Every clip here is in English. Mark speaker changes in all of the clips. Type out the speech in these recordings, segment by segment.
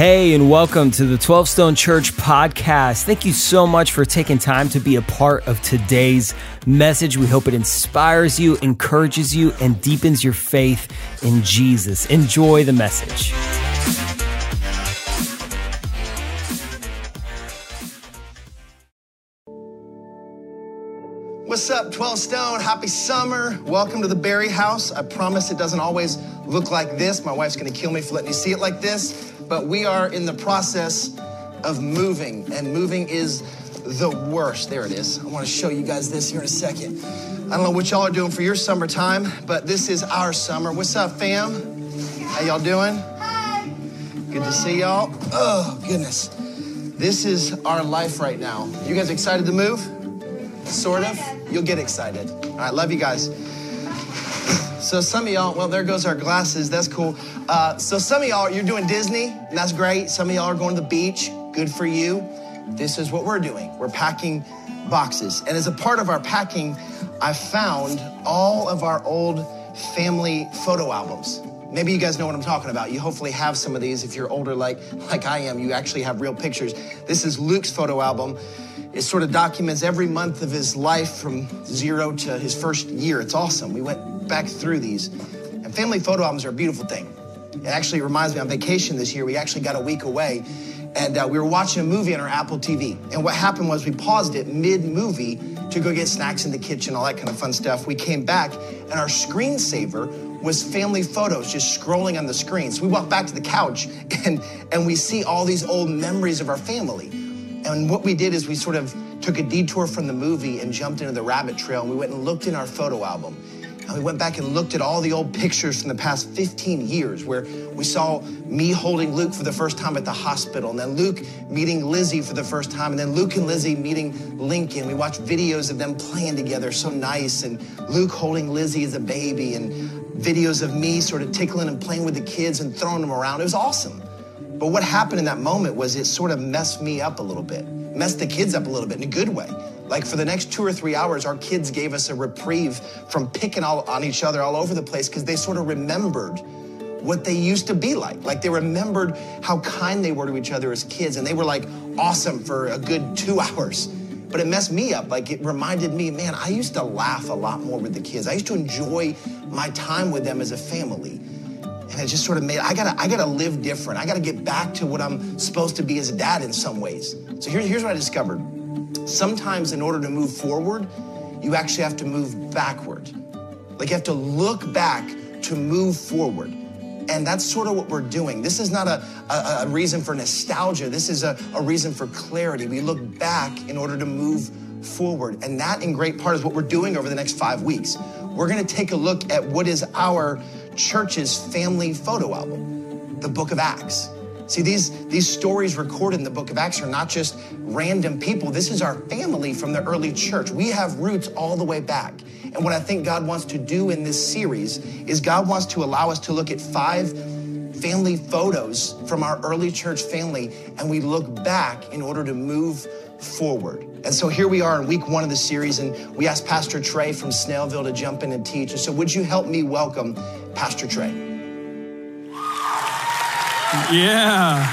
Speaker 1: Hey, and welcome to the 12 Stone Church podcast. Thank you so much for taking time to be a part of today's message. We hope it inspires you, encourages you, and deepens your faith in Jesus. Enjoy the message.
Speaker 2: What's up, 12 Stone? Happy summer. Welcome to the Berry House. I promise it doesn't always look like this. My wife's gonna kill me for letting you see it like this, but we are in the process of moving, and moving is the worst. There it is. I wanna show you guys this here in a second. I don't know what y'all are doing for your summertime, but this is our summer. What's up, fam? How y'all doing? Hi. Good to see y'all. Oh, goodness. This is our life right now. You guys excited to move? Sort of. You'll get excited. All right, love you guys. So some of y'all, well, there goes our glasses. That's cool. Uh, so some of y'all, you're doing Disney, and that's great. Some of y'all are going to the beach. Good for you. This is what we're doing. We're packing boxes, and as a part of our packing, I found all of our old family photo albums. Maybe you guys know what I'm talking about. You hopefully have some of these. If you're older, like like I am, you actually have real pictures. This is Luke's photo album. It sort of documents every month of his life from zero to his first year. It's awesome. We went back through these. And family photo albums are a beautiful thing. It actually reminds me on vacation this year, we actually got a week away and uh, we were watching a movie on our Apple TV. And what happened was we paused it mid movie to go get snacks in the kitchen, all that kind of fun stuff. We came back and our screensaver was family photos just scrolling on the screen. So we walked back to the couch and, and we see all these old memories of our family. And what we did is we sort of took a detour from the movie and jumped into the rabbit trail. And we went and looked in our photo album. And we went back and looked at all the old pictures from the past 15 years where we saw me holding Luke for the first time at the hospital, and then Luke meeting Lizzie for the first time, and then Luke and Lizzie meeting Lincoln. We watched videos of them playing together, so nice, and Luke holding Lizzie as a baby, and videos of me sort of tickling and playing with the kids and throwing them around. It was awesome. But what happened in that moment was it sort of messed me up a little bit, messed the kids up a little bit in a good way. Like for the next two or three hours, our kids gave us a reprieve from picking all on each other all over the place because they sort of remembered what they used to be like. Like they remembered how kind they were to each other as kids, and they were like awesome for a good two hours. But it messed me up. Like it reminded me, man, I used to laugh a lot more with the kids. I used to enjoy my time with them as a family. And it just sort of made I gotta I gotta live different. I gotta get back to what I'm supposed to be as a dad in some ways. So here, here's what I discovered. Sometimes in order to move forward, you actually have to move backward. Like you have to look back to move forward. And that's sort of what we're doing. This is not a, a, a reason for nostalgia. This is a, a reason for clarity. We look back in order to move forward. And that, in great part, is what we're doing over the next five weeks. We're going to take a look at what is our church's family photo album, the book of Acts. See, these, these stories recorded in the book of Acts are not just random people. This is our family from the early church. We have roots all the way back. And what I think God wants to do in this series is God wants to allow us to look at five family photos from our early church family and we look back in order to move forward. And so here we are in week one of the series, and we asked Pastor Trey from Snellville to jump in and teach. And so, would you help me welcome Pastor Trey?
Speaker 3: Yeah.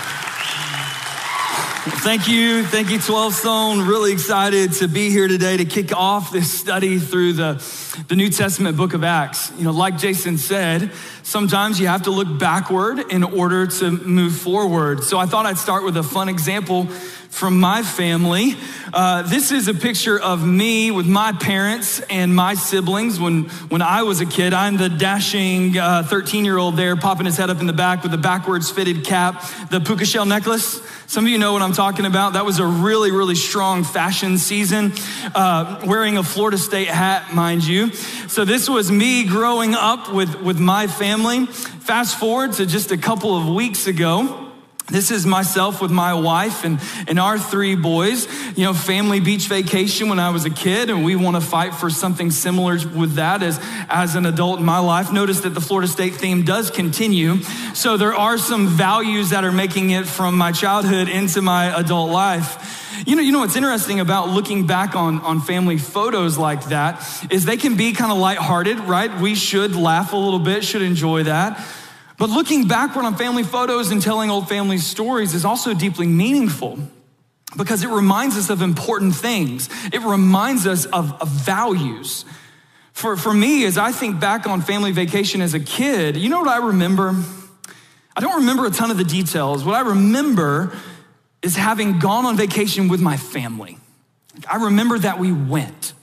Speaker 3: Thank you. Thank you, 12 Stone. Really excited to be here today to kick off this study through the, the New Testament book of Acts. You know, like Jason said, sometimes you have to look backward in order to move forward. So I thought I'd start with a fun example from my family. Uh, this is a picture of me with my parents and my siblings when, when I was a kid. I'm the dashing 13 uh, year old there, popping his head up in the back with a backwards fitted cap, the puka shell necklace. Some of you know what I'm talking about. That was a really, really strong fashion season, uh, wearing a Florida State hat, mind you. So this was me growing up with, with my family. Fast forward to just a couple of weeks ago. This is myself with my wife and, and our three boys, you know, family beach vacation when I was a kid, and we want to fight for something similar with that as, as an adult in my life. Notice that the Florida State theme does continue. So there are some values that are making it from my childhood into my adult life. You know, you know what's interesting about looking back on, on family photos like that is they can be kind of lighthearted, right? We should laugh a little bit, should enjoy that. But looking backward on family photos and telling old family stories is also deeply meaningful because it reminds us of important things. It reminds us of, of, values. For, for me, as I think back on family vacation as a kid, you know what I remember? I don't remember a ton of the details. What I remember is having gone on vacation with my family. I remember that we went.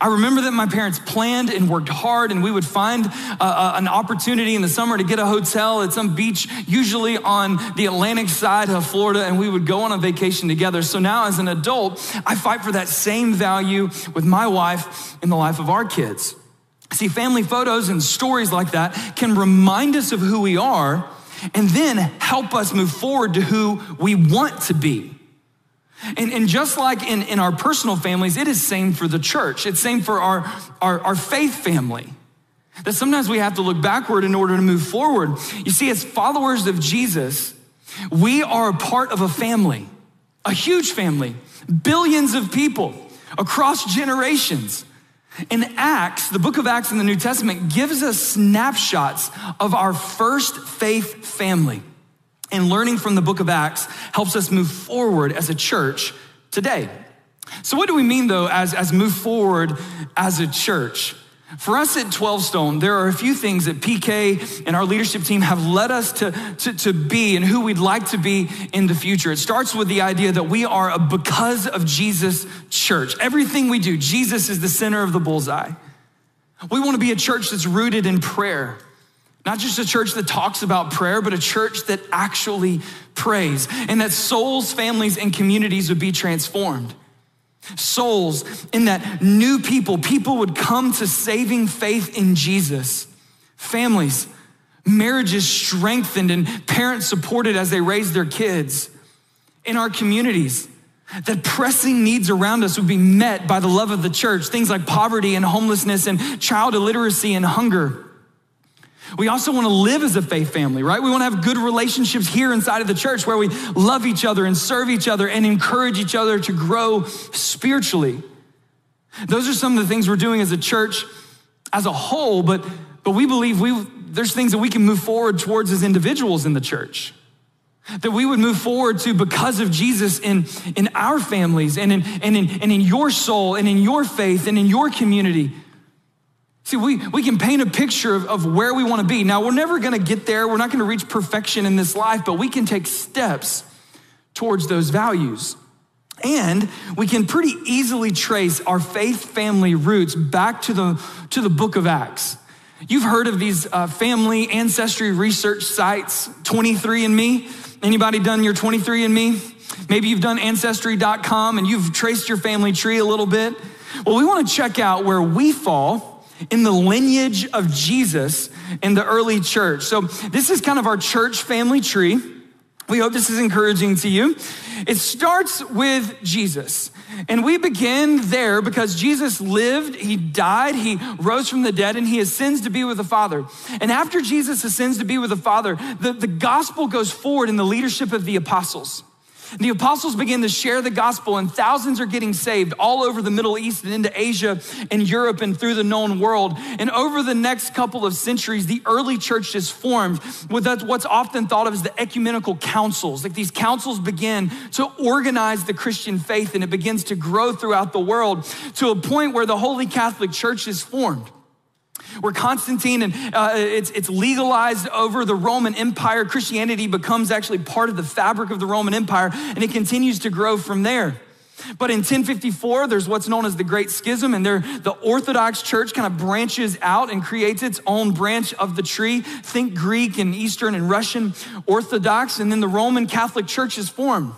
Speaker 3: I remember that my parents planned and worked hard, and we would find uh, uh, an opportunity in the summer to get a hotel at some beach, usually on the Atlantic side of Florida, and we would go on a vacation together. So now, as an adult, I fight for that same value with my wife in the life of our kids. See, family photos and stories like that can remind us of who we are and then help us move forward to who we want to be. And, and just like in, in our personal families, it is same for the church. It's same for our, our, our faith family. That sometimes we have to look backward in order to move forward. You see, as followers of Jesus, we are a part of a family, a huge family, billions of people across generations. In Acts, the book of Acts in the New Testament gives us snapshots of our first faith family and learning from the book of Acts helps us move forward as a church today. So, what do we mean though as, as move forward as a church? For us at 12 Stone, there are a few things that PK and our leadership team have led us to, to, to, be and who we'd like to be in the future. It starts with the idea that we are a because of Jesus church. Everything we do, Jesus is the center of the bullseye. We want to be a church that's rooted in prayer. Not just a church that talks about prayer, but a church that actually prays, and that souls, families, and communities would be transformed. Souls, in that new people, people would come to saving faith in Jesus. Families, marriages strengthened, and parents supported as they raised their kids. In our communities, that pressing needs around us would be met by the love of the church, things like poverty and homelessness and child illiteracy and hunger. We also want to live as a faith family, right? We want to have good relationships here inside of the church where we love each other and serve each other and encourage each other to grow spiritually. Those are some of the things we're doing as a church as a whole, but, but we believe we, there's things that we can move forward towards as individuals in the church. That we would move forward to because of Jesus in, in our families and in, and, in, and in your soul and in your faith and in your community. See, we, we can paint a picture of, of where we want to be. Now, we're never going to get there. We're not going to reach perfection in this life, but we can take steps towards those values. And we can pretty easily trace our faith family roots back to the, to the book of Acts. You've heard of these uh, family ancestry research sites, 23andMe. Anybody done your 23andMe? Maybe you've done ancestry.com and you've traced your family tree a little bit. Well, we want to check out where we fall in the lineage of Jesus in the early church. So, this is kind of our church family tree. We hope this is encouraging to you. It starts with Jesus. And we begin there because Jesus lived, he died, he rose from the dead, and he ascends to be with the Father. And after Jesus ascends to be with the Father, the, the gospel goes forward in the leadership of the apostles. The apostles begin to share the gospel, and thousands are getting saved all over the Middle East and into Asia and Europe and through the known world. And over the next couple of centuries, the early church is formed with what's often thought of as the ecumenical councils. Like these councils begin to organize the Christian faith, and it begins to grow throughout the world to a point where the Holy Catholic Church is formed where Constantine and uh, it's, it's legalized over the Roman Empire. Christianity becomes actually part of the fabric of the Roman Empire, and it continues to grow from there. But in 1054, there's what's known as the Great Schism, and there the Orthodox Church kind of branches out and creates its own branch of the tree. Think Greek and Eastern and Russian Orthodox, and then the Roman Catholic Church is formed.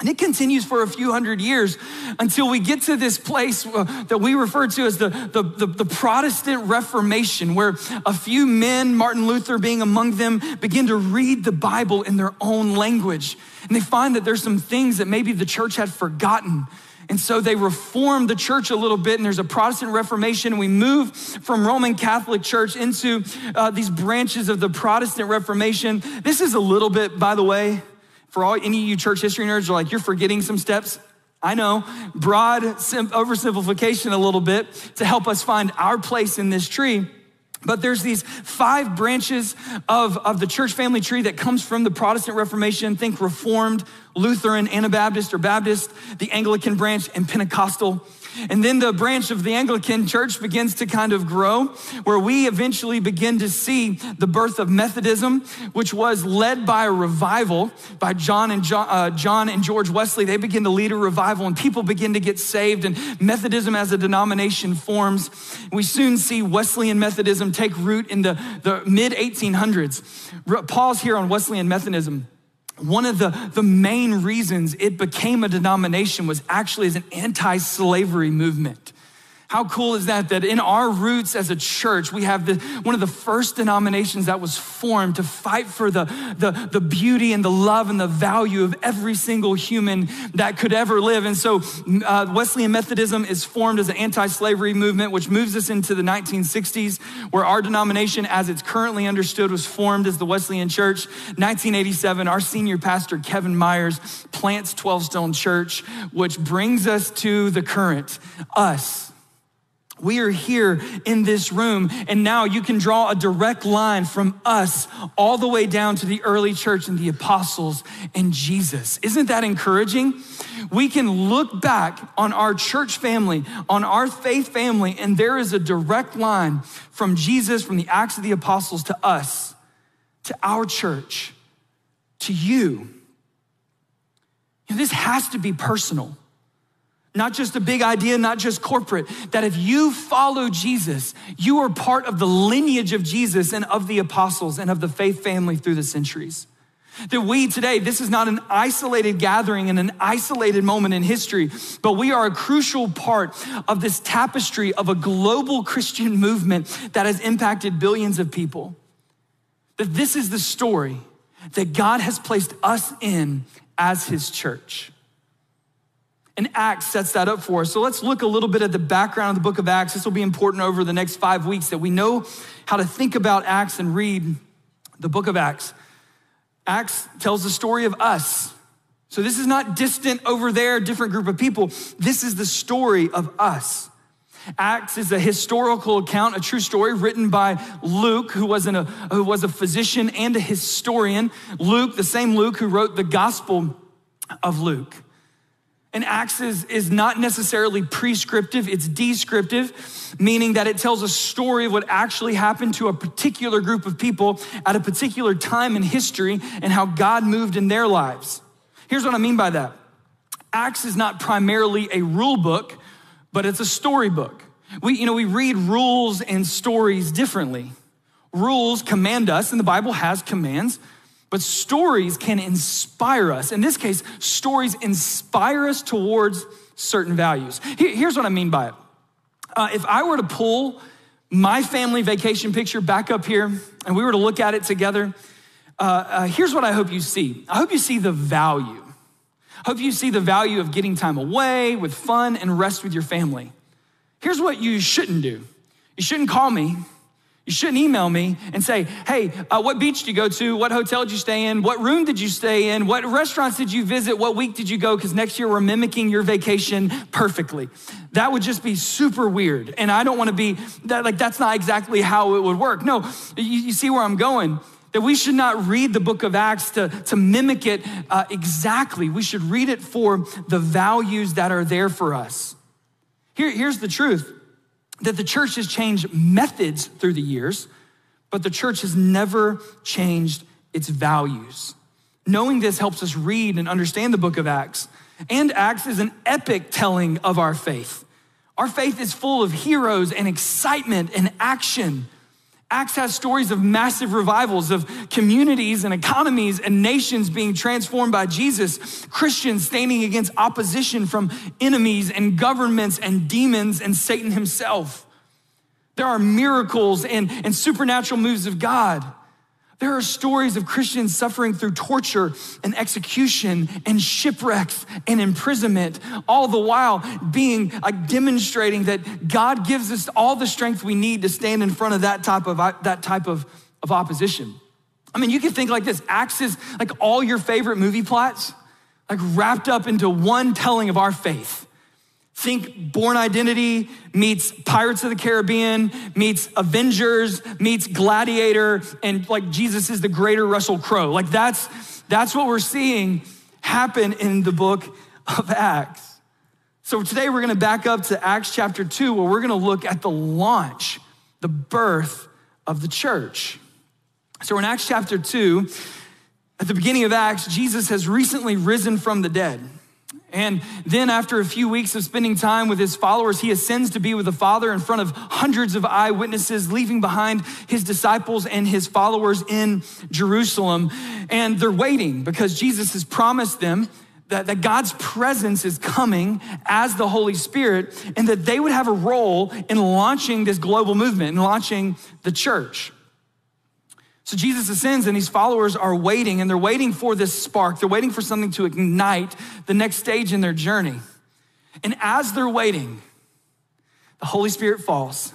Speaker 3: And it continues for a few hundred years until we get to this place uh, that we refer to as the, the, the, the, Protestant Reformation, where a few men, Martin Luther being among them, begin to read the Bible in their own language. And they find that there's some things that maybe the church had forgotten. And so they reform the church a little bit, and there's a Protestant Reformation. And we move from Roman Catholic Church into uh, these branches of the Protestant Reformation. This is a little bit, by the way, for all any of you church history nerds are like, you're forgetting some steps. I know, broad sim- oversimplification a little bit to help us find our place in this tree. But there's these five branches of, of the church family tree that comes from the Protestant Reformation. Think Reformed, Lutheran, Anabaptist or Baptist, the Anglican branch, and Pentecostal. And then the branch of the Anglican church begins to kind of grow, where we eventually begin to see the birth of Methodism, which was led by a revival by John and John, uh, John and George Wesley. They begin to lead a revival, and people begin to get saved, and Methodism as a denomination forms. We soon see Wesleyan Methodism take root in the, the mid 1800s. Pause here on Wesleyan Methodism one of the, the main reasons it became a denomination was actually as an anti slavery movement. How cool is that? That in our roots as a church, we have the, one of the first denominations that was formed to fight for the, the, the beauty and the love and the value of every single human that could ever live. And so uh, Wesleyan Methodism is formed as an anti slavery movement, which moves us into the 1960s, where our denomination, as it's currently understood, was formed as the Wesleyan Church. 1987, our senior pastor, Kevin Myers, plants 12 Stone Church, which brings us to the current, us we are here in this room, and now you can draw a direct line from us all the way down to the early church and the apostles and Jesus. Isn't that encouraging? We can look back on our church family, on our faith family, and there is a direct line from Jesus, from the Acts of the Apostles to us, to our church, to you. And this has to be personal. Not just a big idea, not just corporate, that if you follow Jesus, you are part of the lineage of Jesus and of the apostles and of the faith family through the centuries. That we today, this is not an isolated gathering and an isolated moment in history, but we are a crucial part of this tapestry of a global Christian movement that has impacted billions of people. That this is the story that God has placed us in as his church. And Acts sets that up for us. So let's look a little bit at the background of the book of Acts. This will be important over the next five weeks that we know how to think about Acts and read the book of Acts. Acts tells the story of us. So this is not distant over there, different group of people. This is the story of us. Acts is a historical account, a true story written by Luke, who was, a, who was a physician and a historian. Luke, the same Luke who wrote the Gospel of Luke. And Acts is, is not necessarily prescriptive, it's descriptive, meaning that it tells a story of what actually happened to a particular group of people at a particular time in history and how God moved in their lives. Here's what I mean by that Acts is not primarily a rule book, but it's a storybook. We, you know, we read rules and stories differently. Rules command us, and the Bible has commands, but stories can inspire us. In this case, stories inspire us towards certain values. Here's what I mean by it. Uh, if I were to pull my family vacation picture back up here and we were to look at it together, uh, uh, here's what I hope you see. I hope you see the value. I hope you see the value of getting time away with fun and rest with your family. Here's what you shouldn't do you shouldn't call me you shouldn't email me and say, hey, uh, what beach did you go to? What hotel did you stay in? What room did you stay in? What restaurants did you visit? What week did you go? Because next year we're mimicking your vacation perfectly. That would just be super weird. And I don't want to be, that, like, that's not exactly how it would work. No, you, you see where I'm going that we should not read the book of Acts to, to mimic it uh, exactly. We should read it for the values that are there for us. Here, here's the truth that the church has changed methods through the years, but the church has never changed its values. Knowing this helps us read and understand the book of Acts. And Acts is an epic telling of our faith. Our faith is full of heroes and excitement and action. Acts has stories of massive revivals, of communities and economies and nations being transformed by Jesus, Christians standing against opposition from enemies and governments and demons and Satan himself. There are miracles and, and supernatural moves of God. There are stories of Christians suffering through torture and execution and shipwrecks and imprisonment, all the while being like demonstrating that God gives us all the strength we need to stand in front of that type of that type of, of opposition. I mean, you can think like this: Acts is like all your favorite movie plots, like wrapped up into one telling of our faith. Think Bourne Identity meets Pirates of the Caribbean, meets Avengers, meets Gladiator, and like Jesus is the greater Russell Crowe. Like that's that's what we're seeing happen in the book of Acts. So today we're gonna back up to Acts chapter 2, where we're gonna look at the launch, the birth of the church. So in Acts chapter 2, at the beginning of Acts, Jesus has recently risen from the dead. And then, after a few weeks of spending time with his followers, he ascends to be with the Father in front of hundreds of eyewitnesses, leaving behind his disciples and his followers in Jerusalem. And they're waiting because Jesus has promised them that, that God's presence is coming as the Holy Spirit and that they would have a role in launching this global movement and launching the church. So Jesus ascends, and these followers are waiting, and they're waiting for this spark. They're waiting for something to ignite the next stage in their journey. And as they're waiting, the Holy Spirit falls.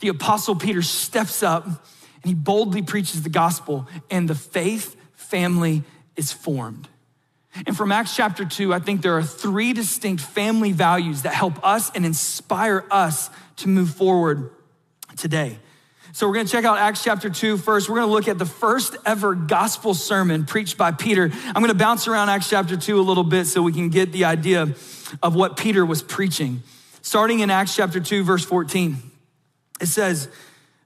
Speaker 3: The Apostle Peter steps up and he boldly preaches the gospel, and the faith family is formed. And from Acts chapter 2, I think there are three distinct family values that help us and inspire us to move forward today. So we're going to check out Acts chapter 2 first. We're going to look at the first ever gospel sermon preached by Peter. I'm going to bounce around Acts chapter 2 a little bit so we can get the idea of what Peter was preaching. Starting in Acts chapter 2, verse 14, it says,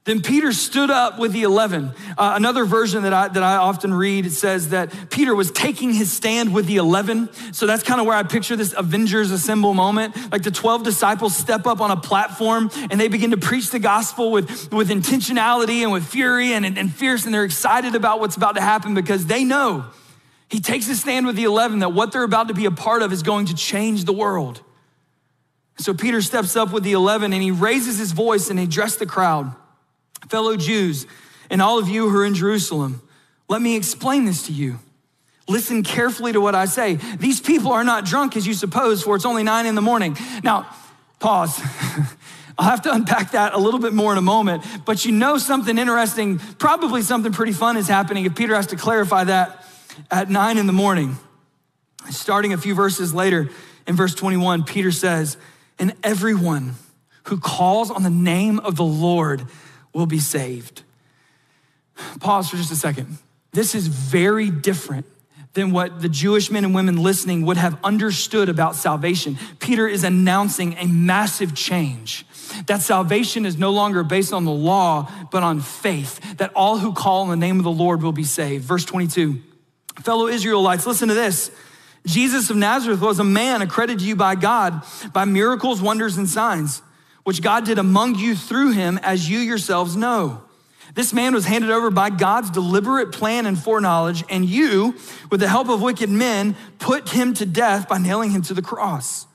Speaker 3: then Peter stood up with the 11. Uh, another version that I, that I often read says that Peter was taking his stand with the 11. So that's kind of where I picture this Avengers Assemble moment. Like the 12 disciples step up on a platform and they begin to preach the gospel with, with intentionality and with fury and, and, and fierce. And they're excited about what's about to happen because they know he takes his stand with the 11 that what they're about to be a part of is going to change the world. So Peter steps up with the 11 and he raises his voice and he addressed the crowd. Fellow Jews, and all of you who are in Jerusalem, let me explain this to you. Listen carefully to what I say. These people are not drunk as you suppose, for it's only nine in the morning. Now, pause. I'll have to unpack that a little bit more in a moment, but you know something interesting, probably something pretty fun is happening if Peter has to clarify that at nine in the morning. Starting a few verses later, in verse 21, Peter says, And everyone who calls on the name of the Lord will be saved. Pause for just a second. This is very different than what the Jewish men and women listening would have understood about salvation. Peter is announcing a massive change. That salvation is no longer based on the law, but on faith, that all who call on the name of the Lord will be saved. Verse 22 Fellow Israelites, listen to this. Jesus of Nazareth was a man accredited to you by God by miracles, wonders, and signs which God did among you through him, as you yourselves know. This man was handed over by God's deliberate plan and foreknowledge, and you, with the help of wicked men, put him to death by nailing him to the cross.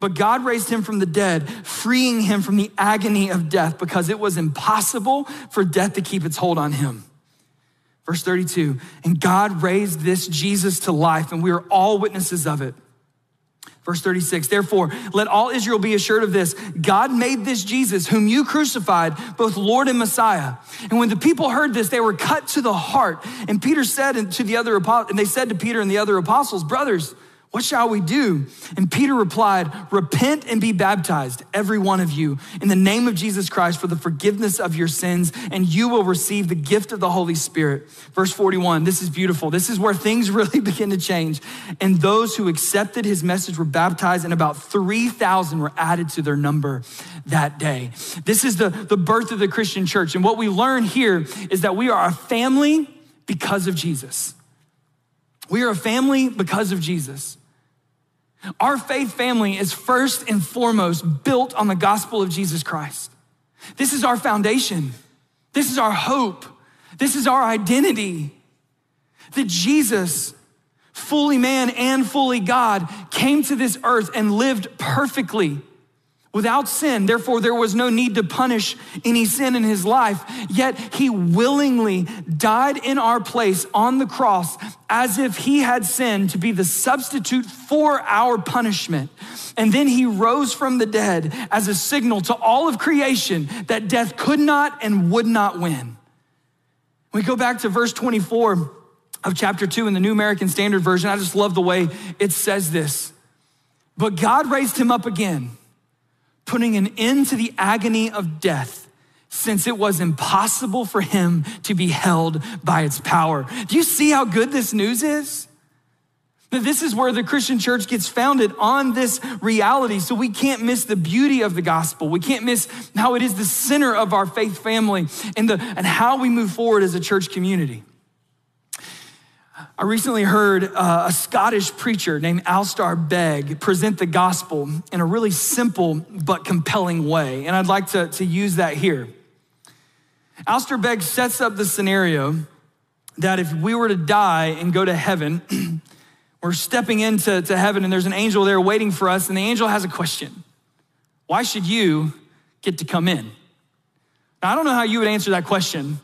Speaker 3: But God raised him from the dead, freeing him from the agony of death because it was impossible for death to keep its hold on him. Verse 32 And God raised this Jesus to life, and we are all witnesses of it. Verse 36, therefore, let all Israel be assured of this God made this Jesus, whom you crucified, both Lord and Messiah. And when the people heard this, they were cut to the heart. And Peter said to the other apostles, and they said to Peter and the other apostles, Brothers, what shall we do? And Peter replied, Repent and be baptized, every one of you, in the name of Jesus Christ for the forgiveness of your sins, and you will receive the gift of the Holy Spirit. Verse 41, this is beautiful. This is where things really begin to change. And those who accepted his message were baptized, and about 3,000 were added to their number that day. This is the, the birth of the Christian church. And what we learn here is that we are a family because of Jesus. We are a family because of Jesus. Our faith family is first and foremost built on the gospel of Jesus Christ. This is our foundation. This is our hope. This is our identity. That Jesus, fully man and fully God, came to this earth and lived perfectly without sin. Therefore, there was no need to punish any sin in his life. Yet he willingly died in our place on the cross as if he had sinned to be the substitute for our punishment. And then he rose from the dead as a signal to all of creation that death could not and would not win. We go back to verse 24 of chapter 2 in the New American Standard Version. I just love the way it says this. But God raised him up again, putting an end to the agony of death, since it was impossible for him to be held by its power. Do you see how good this news is? That this is where the Christian church gets founded on this reality. So we can't miss the beauty of the gospel. We can't miss how it is the center of our faith family and, the, and how we move forward as a church community. I recently heard uh, a Scottish preacher named Alistair Begg present the gospel in a really simple but compelling way. And I'd like to, to use that here. Alistair Begg sets up the scenario that if we were to die and go to heaven, we're stepping into to heaven and there's an angel there waiting for us, and the angel has a question Why should you get to come in? Now, I don't know how you would answer that question.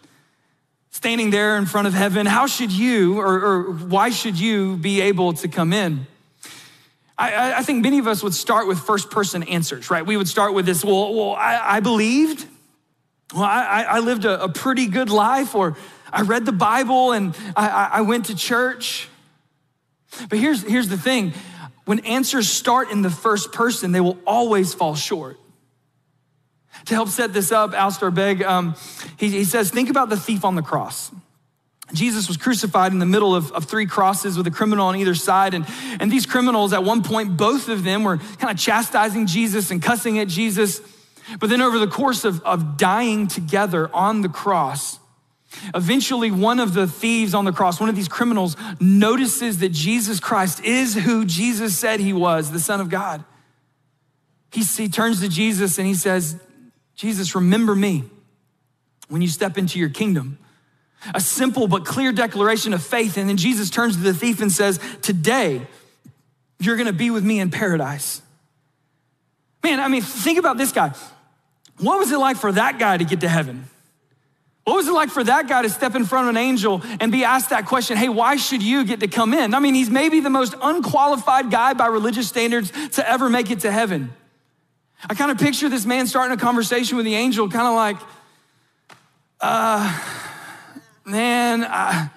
Speaker 3: Standing there in front of heaven, how should you or, or why should you be able to come in? I, I, think many of us would start with first person answers, right? We would start with this, well, well I, I believed. Well, I, I lived a, a, pretty good life, or I read the Bible and I, I went to church. But here's, here's the thing when answers start in the first person, they will always fall short. To help set this up, Alistair Begg, um, he, he says, think about the thief on the cross. Jesus was crucified in the middle of, of, three crosses with a criminal on either side. And, and these criminals, at one point, both of them were kind of chastising Jesus and cussing at Jesus. But then, over the course of, of dying together on the cross, Eventually, one of the thieves on the cross, one of these criminals, notices that Jesus Christ is who Jesus said he was, the Son of God. He, he turns to Jesus and he says, Jesus, remember me when you step into your kingdom. A simple but clear declaration of faith. And then Jesus turns to the thief and says, Today, you're gonna be with me in paradise. Man, I mean, think about this guy. What was it like for that guy to get to heaven? What was it like for that guy to step in front of an angel and be asked that question, hey, why should you get to come in? I mean, he's maybe the most unqualified guy by religious standards to ever make it to heaven. I kind of picture this man starting a conversation with the angel, kind of like, uh, man, I,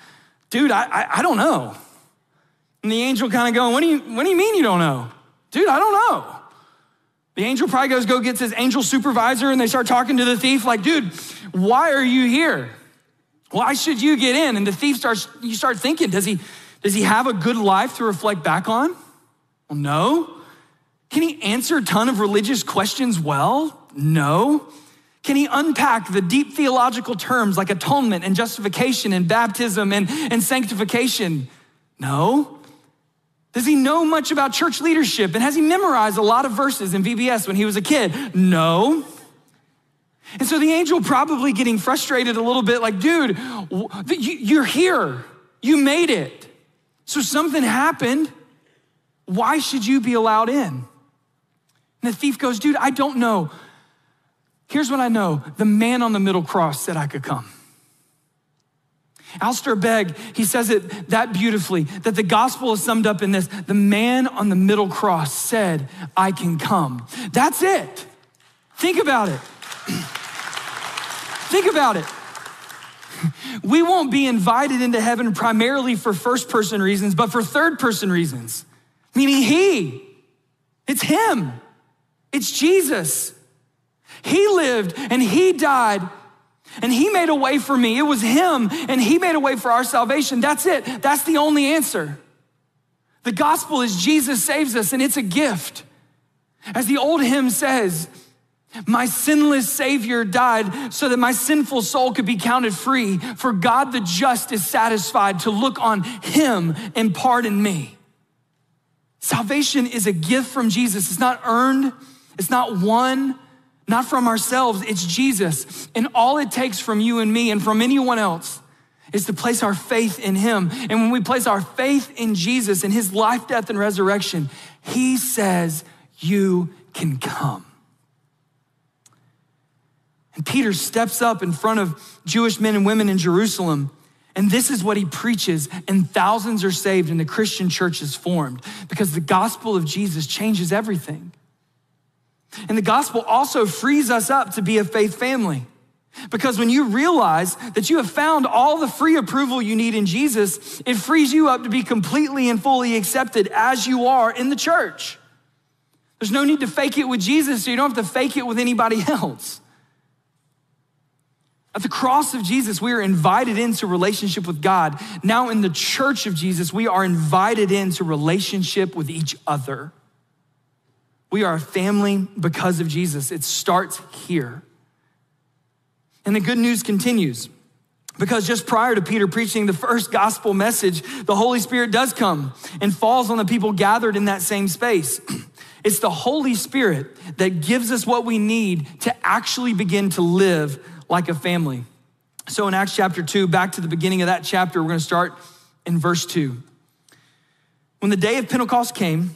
Speaker 3: dude, I, I, I don't know. And the angel kind of going, what do, you, what do you mean you don't know? Dude, I don't know. The angel probably goes, go gets his angel supervisor, and they start talking to the thief, like, dude, why are you here? Why should you get in? And the thief starts, you start thinking, does he, does he have a good life to reflect back on? Well, no. Can he answer a ton of religious questions well? No. Can he unpack the deep theological terms like atonement and justification and baptism and, and sanctification? No. Does he know much about church leadership? And has he memorized a lot of verses in VBS when he was a kid? No. And so the angel probably getting frustrated a little bit, like, dude, you're here. You made it. So something happened. Why should you be allowed in? And the thief goes, dude, I don't know. Here's what I know the man on the middle cross said I could come. Alistair Begg, he says it that beautifully that the gospel is summed up in this the man on the middle cross said, I can come. That's it. Think about it. Think about it. We won't be invited into heaven primarily for first person reasons, but for third person reasons, meaning He. It's Him, it's Jesus. He lived and He died and He made a way for me. It was Him and He made a way for our salvation. That's it, that's the only answer. The gospel is Jesus saves us and it's a gift. As the old hymn says, my sinless Savior died so that my sinful soul could be counted free. For God the just is satisfied to look on Him and pardon me. Salvation is a gift from Jesus. It's not earned, it's not one, not from ourselves. It's Jesus. And all it takes from you and me and from anyone else is to place our faith in Him. And when we place our faith in Jesus and His life, death, and resurrection, He says, You can come. And Peter steps up in front of Jewish men and women in Jerusalem. And this is what he preaches, and thousands are saved, and the Christian church is formed because the gospel of Jesus changes everything. And the gospel also frees us up to be a faith family. Because when you realize that you have found all the free approval you need in Jesus, it frees you up to be completely and fully accepted as you are in the church. There's no need to fake it with Jesus, so you don't have to fake it with anybody else. At the cross of Jesus, we are invited into relationship with God. Now, in the church of Jesus, we are invited into relationship with each other. We are a family because of Jesus. It starts here. And the good news continues. Because just prior to Peter preaching the first gospel message, the Holy Spirit does come and falls on the people gathered in that same space. It's the Holy Spirit that gives us what we need to actually begin to live like a family. So in Acts chapter 2, back to the beginning of that chapter, we're going to start in verse 2. When the day of Pentecost came,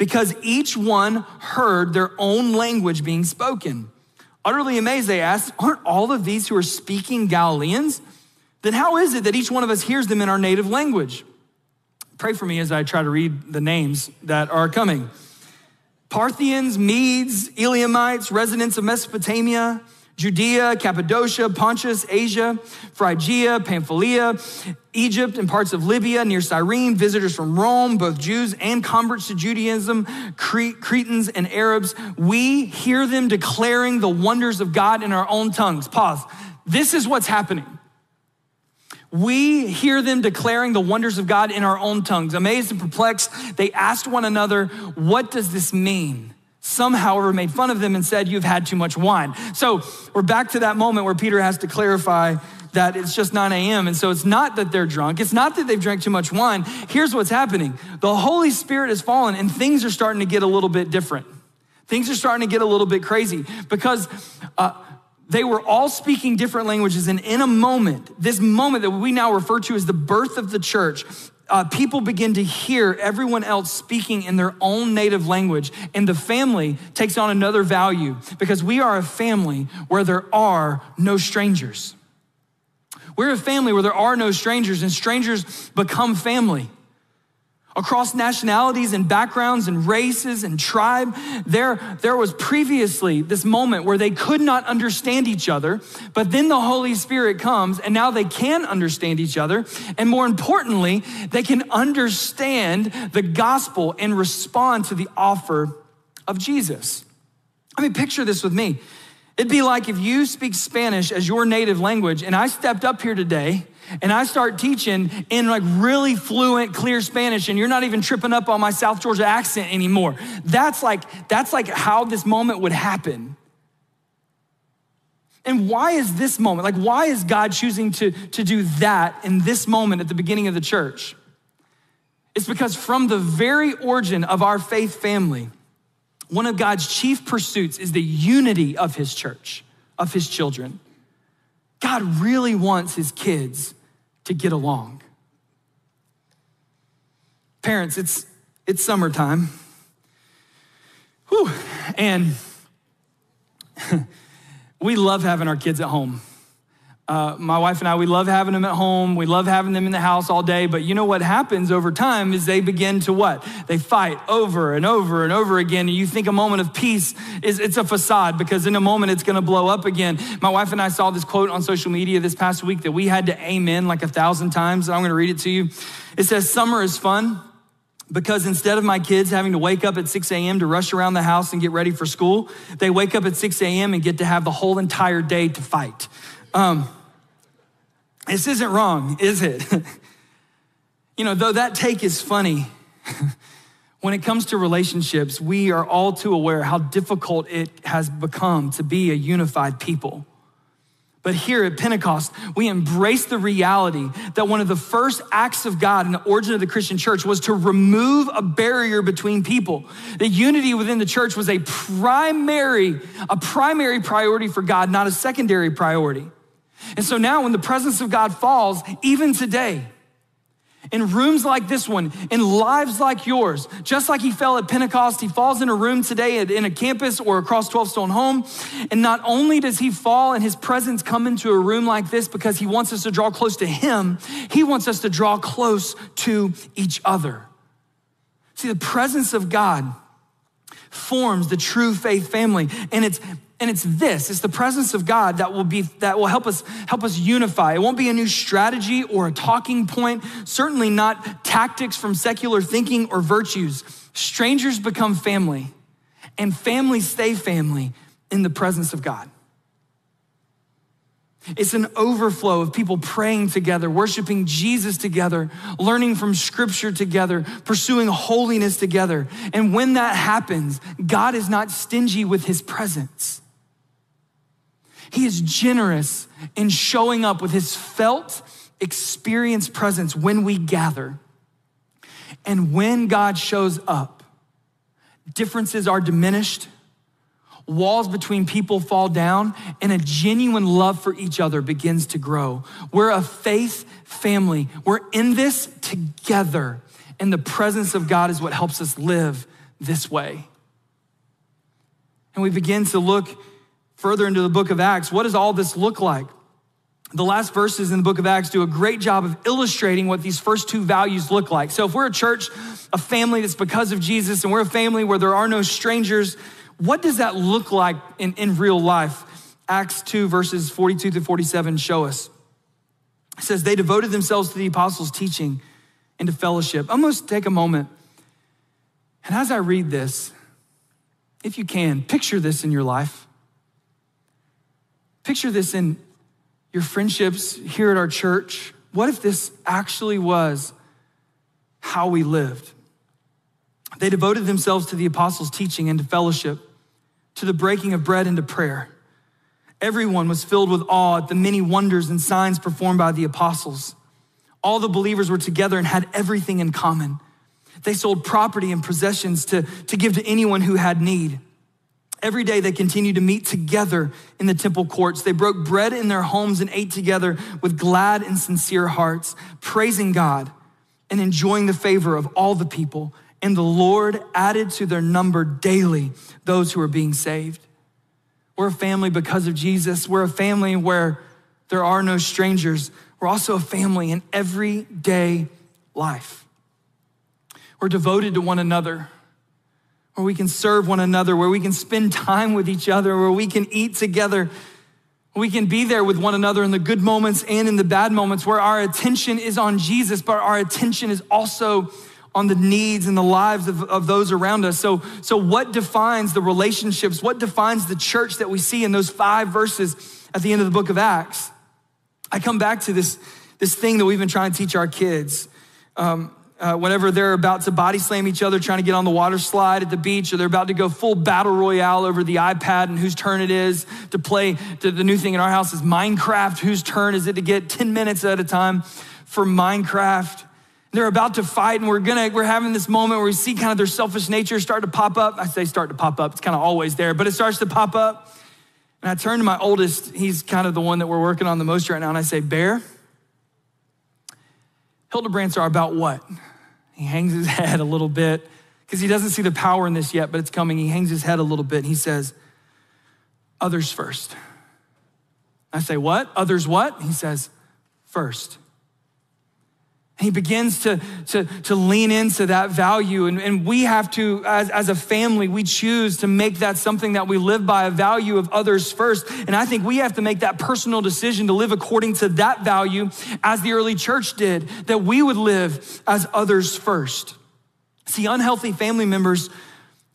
Speaker 3: because each one heard their own language being spoken. Utterly amazed, they asked, Aren't all of these who are speaking Galileans? then how is it that each one of us hears them in our native language? Pray for me as I try to read the names that are coming Parthians, Medes, Elamites, residents of Mesopotamia, Judea, Cappadocia, Pontus, Asia, Phrygia, Pamphylia, Egypt, and parts of Libya near Cyrene, visitors from Rome, both Jews and converts to Judaism, Cretans and Arabs. We hear them declaring the wonders of God in our own tongues. Pause. This is what's happening. We hear them declaring the wonders of God in our own tongues. Amazed and perplexed, they asked one another, What does this mean? Some, however, made fun of them and said, You've had too much wine. So we're back to that moment where Peter has to clarify that it's just 9 a.m. And so it's not that they're drunk. It's not that they've drank too much wine. Here's what's happening the Holy Spirit has fallen and things are starting to get a little bit different. Things are starting to get a little bit crazy because uh, they were all speaking different languages. And in a moment, this moment that we now refer to as the birth of the church, uh, people begin to hear everyone else speaking in their own native language. And the family takes on another value because we are a family where there are no strangers. We're a family where there are no strangers, and strangers become family across nationalities and backgrounds and races and tribe. There, there was previously this moment where they could not understand each other, but then the Holy Spirit comes and now they can understand each other. And more importantly, they can understand the gospel and respond to the offer of Jesus. I mean, picture this with me. It'd be like if you speak Spanish as your native language and I stepped up here today and I start teaching in like really fluent, clear Spanish, and you're not even tripping up on my South Georgia accent anymore. That's like, that's like how this moment would happen. And why is this moment? Like, why is God choosing to, to do that in this moment at the beginning of the church? It's because from the very origin of our faith family, one of God's chief pursuits is the unity of his church, of his children. God really wants his kids to get along. Parents, it's, it's summertime. Whew. And we love having our kids at home. Uh, my wife and I, we love having them at home. We love having them in the house all day. But you know what happens over time is they begin to what? They fight over and over and over again. And you think a moment of peace is it's a facade because in a moment it's going to blow up again. My wife and I saw this quote on social media this past week that we had to amen like a thousand times. I'm going to read it to you. It says, "Summer is fun." because instead of my kids having to wake up at 6 a.m. to rush around the house and get ready for school, they wake up at 6 a.m. and get to have the whole entire day to fight. Um, this isn't wrong, is it? you know, though that take is funny, when it comes to relationships, we are all too aware how difficult it has become to be a unified people. But here at Pentecost, we embrace the reality that one of the first acts of God in the origin of the Christian church was to remove a barrier between people. The unity within the church was a primary, a primary priority for God, not a secondary priority. And so now, when the presence of God falls, even today, in rooms like this one, in lives like yours, just like he fell at Pentecost, he falls in a room today in a campus or across 12 Stone Home. And not only does he fall and his presence come into a room like this because he wants us to draw close to him, he wants us to draw close to each other. See, the presence of God forms the true faith family. And it's and it's this it's the presence of god that will be that will help us help us unify it won't be a new strategy or a talking point certainly not tactics from secular thinking or virtues strangers become family and families stay family in the presence of god it's an overflow of people praying together, worshiping Jesus together, learning from scripture together, pursuing holiness together. And when that happens, God is not stingy with his presence. He is generous in showing up with his felt, experienced presence when we gather. And when God shows up, differences are diminished, walls between people fall down, and a genuine love for each other begins to grow. We're a faith family. We're in this together, and the presence of God is what helps us live this way. And we begin to look further into the book of Acts, what does all this look like? The last verses in the book of Acts do a great job of illustrating what these first two values look like. So, if we're a church, a family that's because of Jesus, and we're a family where there are no strangers, what does that look like in, in real life? Acts 2, verses 42 to 47 show us. It says, They devoted themselves to the apostles' teaching and to fellowship. Almost take a moment. And as I read this, if you can, picture this in your life. Picture this in your friendships here at our church. What if this actually was how we lived? They devoted themselves to the apostles' teaching and to fellowship, to the breaking of bread and to prayer. Everyone was filled with awe at the many wonders and signs performed by the apostles. All the believers were together and had everything in common. They sold property and possessions to, to give to anyone who had need. Every day they continued to meet together in the temple courts. They broke bread in their homes and ate together with glad and sincere hearts, praising God and enjoying the favor of all the people. And the Lord added to their number daily those who are being saved. We're a family because of Jesus. We're a family where there are no strangers. We're also a family in everyday life. We're devoted to one another where we can serve one another, where we can spend time with each other, where we can eat together. We can be there with one another in the good moments and in the bad moments, where our attention is on Jesus, but our attention is also on the needs and the lives of, of those around us. So, so, what defines the relationships? What defines the church that we see in those five verses at the end of the book of Acts? I come back to this, this thing that we've been trying to teach our kids. Um, uh, whenever they're about to body slam each other trying to get on the water slide at the beach, or they're about to go full battle royale over the iPad and whose turn it is to play. To, the new thing in our house is Minecraft. Whose turn is it to get 10 minutes at a time for Minecraft? They're about to fight, and we're gonna we're having this moment where we see kind of their selfish nature start to pop up. I say start to pop up; it's kind of always there, but it starts to pop up. And I turn to my oldest; he's kind of the one that we're working on the most right now, and I say, "Bear, Hildebrands are about what?" He hangs his head a little bit because he doesn't see the power in this yet, but it's coming. He hangs his head a little bit and he says, Others first. I say, What? Others what? He says, First. He begins to, to, to lean into that value. And, and we have to, as, as a family, we choose to make that something that we live by a value of others first. And I think we have to make that personal decision to live according to that value as the early church did, that we would live as others first. See, unhealthy family members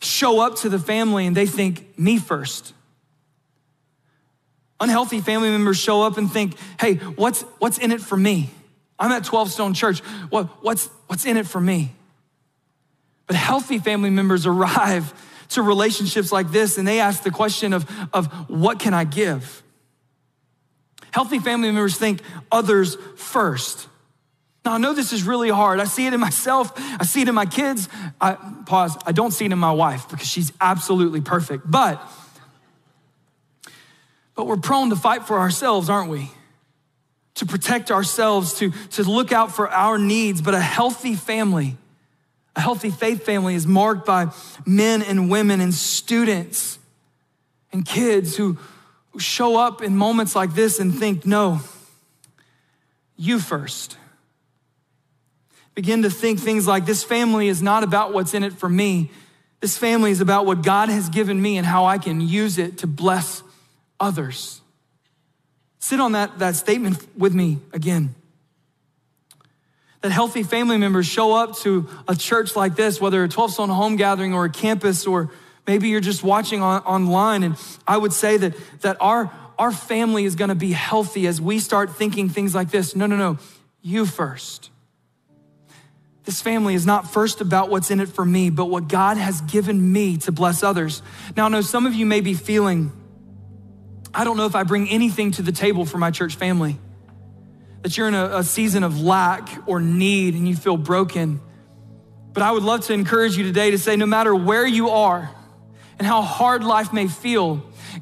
Speaker 3: show up to the family and they think, me first. Unhealthy family members show up and think, hey, what's, what's in it for me? I'm at 12 Stone Church. What, what's, what's in it for me? But healthy family members arrive to relationships like this and they ask the question of, of what can I give? Healthy family members think others first. Now, I know this is really hard. I see it in myself, I see it in my kids. I pause, I don't see it in my wife because she's absolutely perfect. But but we're prone to fight for ourselves, aren't we? To protect ourselves, to, to look out for our needs. But a healthy family, a healthy faith family is marked by men and women and students and kids who show up in moments like this and think, no, you first. Begin to think things like this family is not about what's in it for me. This family is about what God has given me and how I can use it to bless others. Sit on that, that statement with me again. That healthy family members show up to a church like this, whether a 12 stone home gathering or a campus, or maybe you're just watching on, online. And I would say that, that our, our family is gonna be healthy as we start thinking things like this. No, no, no, you first. This family is not first about what's in it for me, but what God has given me to bless others. Now, I know some of you may be feeling, I don't know if I bring anything to the table for my church family. That you're in a, a season of lack or need and you feel broken. But I would love to encourage you today to say, no matter where you are and how hard life may feel,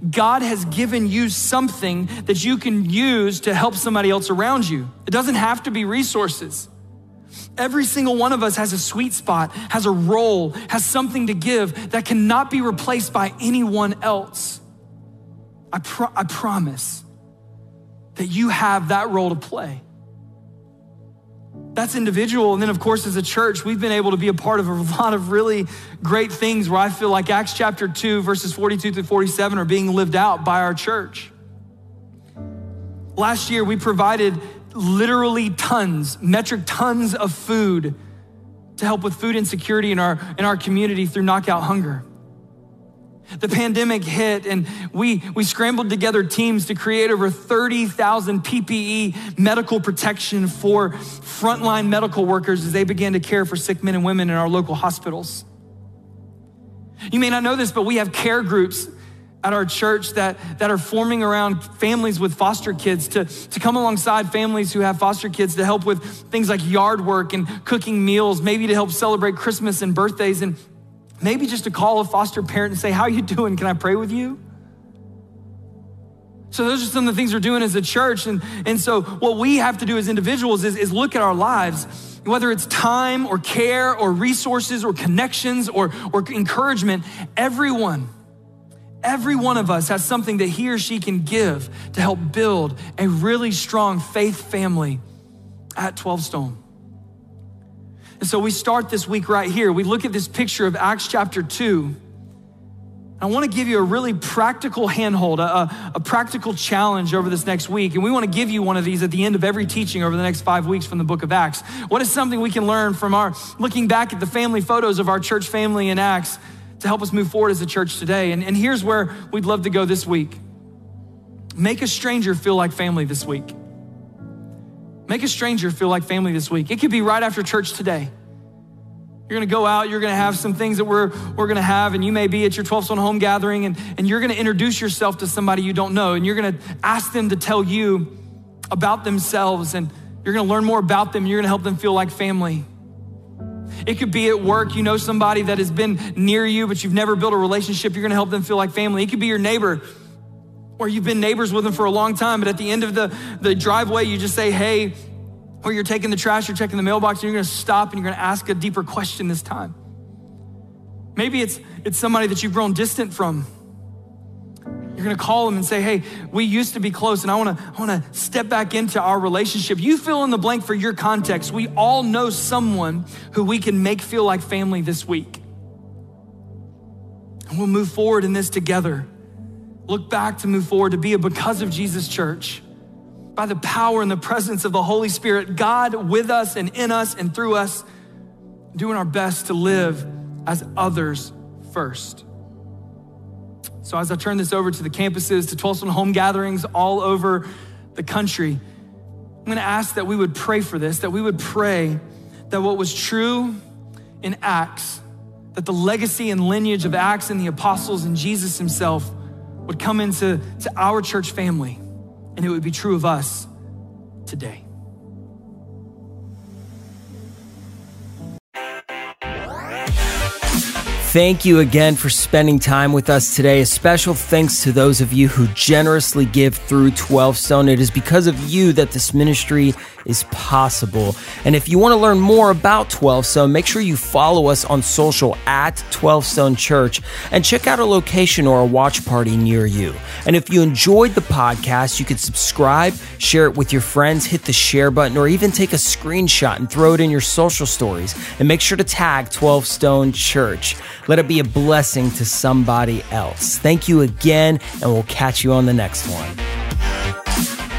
Speaker 3: God has given you something that you can use to help somebody else around you. It doesn't have to be resources. Every single one of us has a sweet spot, has a role, has something to give that cannot be replaced by anyone else. I, pro- I promise that you have that role to play. That's individual. And then, of course, as a church, we've been able to be a part of a lot of really great things where I feel like Acts chapter 2, verses 42 through 47 are being lived out by our church. Last year, we provided literally tons, metric tons of food to help with food insecurity in our, in our community through Knockout Hunger. The pandemic hit and we, we scrambled together teams to create over 30,000 PPE medical protection for frontline medical workers as they began to care for sick men and women in our local hospitals. You may not know this, but we have care groups at our church that, that are forming around families with foster kids to, to come alongside families who have foster kids to help with things like yard work and cooking meals, maybe to help celebrate Christmas and birthdays, and maybe just to call a foster parent and say, How you doing? Can I pray with you? So those are some of the things we're doing as a church. And, and so what we have to do as individuals is, is look at our lives, whether it's time or care or resources or connections or, or encouragement, everyone Every one of us has something that he or she can give to help build a really strong faith family at 12 Stone. And so we start this week right here. We look at this picture of Acts chapter 2. I want to give you a really practical handhold, a, a, practical challenge over this next week. And we want to give you one of these at the end of every teaching over the next five weeks from the book of Acts. What is something we can learn from our looking back at the family photos of our church family in Acts to help us move forward as a church today. And, and here's where we'd love to go this week make a stranger feel like family this week. Make a stranger feel like family this week. It could be right after church today. You're gonna go out, you're gonna have some things that we're, we're gonna have, and you may be at your 12 stone home gathering, and, and you're gonna introduce yourself to somebody you don't know, and you're gonna ask them to tell you about themselves, and you're gonna learn more about them, you're gonna help them feel like family. It could be at work, you know somebody that has been near you, but you've never built a relationship. You're gonna help them feel like family. It could be your neighbor, or you've been neighbors with them for a long time, but at the end of the, the driveway, you just say, hey, or you're taking the trash, you're checking the mailbox, and you're gonna stop and you're gonna ask a deeper question this time. Maybe it's, it's somebody that you've grown distant from. You're gonna call them and say, hey, we used to be close and I wanna, I wanna step back into our relationship. You fill in the blank for your context. We all know someone who we can make feel like family this week. And we'll move forward in this together. Look back to move forward to be a because of Jesus church. By the power and the presence of the Holy Spirit, God with us and in us and through us, doing our best to live as others first. So, as I turn this over to the campuses, to 12 home gatherings all over the country, I'm gonna ask that we would pray for this, that we would pray that what was true in Acts, that the legacy and lineage of Acts and the apostles and Jesus himself would come into to our church family, and it would be true of us today.
Speaker 1: Thank you again for spending time with us today. A special thanks to those of you who generously give through 12 Stone. It is because of you that this ministry is possible. And if you want to learn more about 12 Stone, make sure you follow us on social at 12 Stone Church and check out a location or a watch party near you. And if you enjoyed the podcast, you can subscribe, share it with your friends, hit the share button, or even take a screenshot and throw it in your social stories. And make sure to tag 12 Stone Church. Let it be a blessing to somebody else. Thank you again, and we'll catch you on the next one.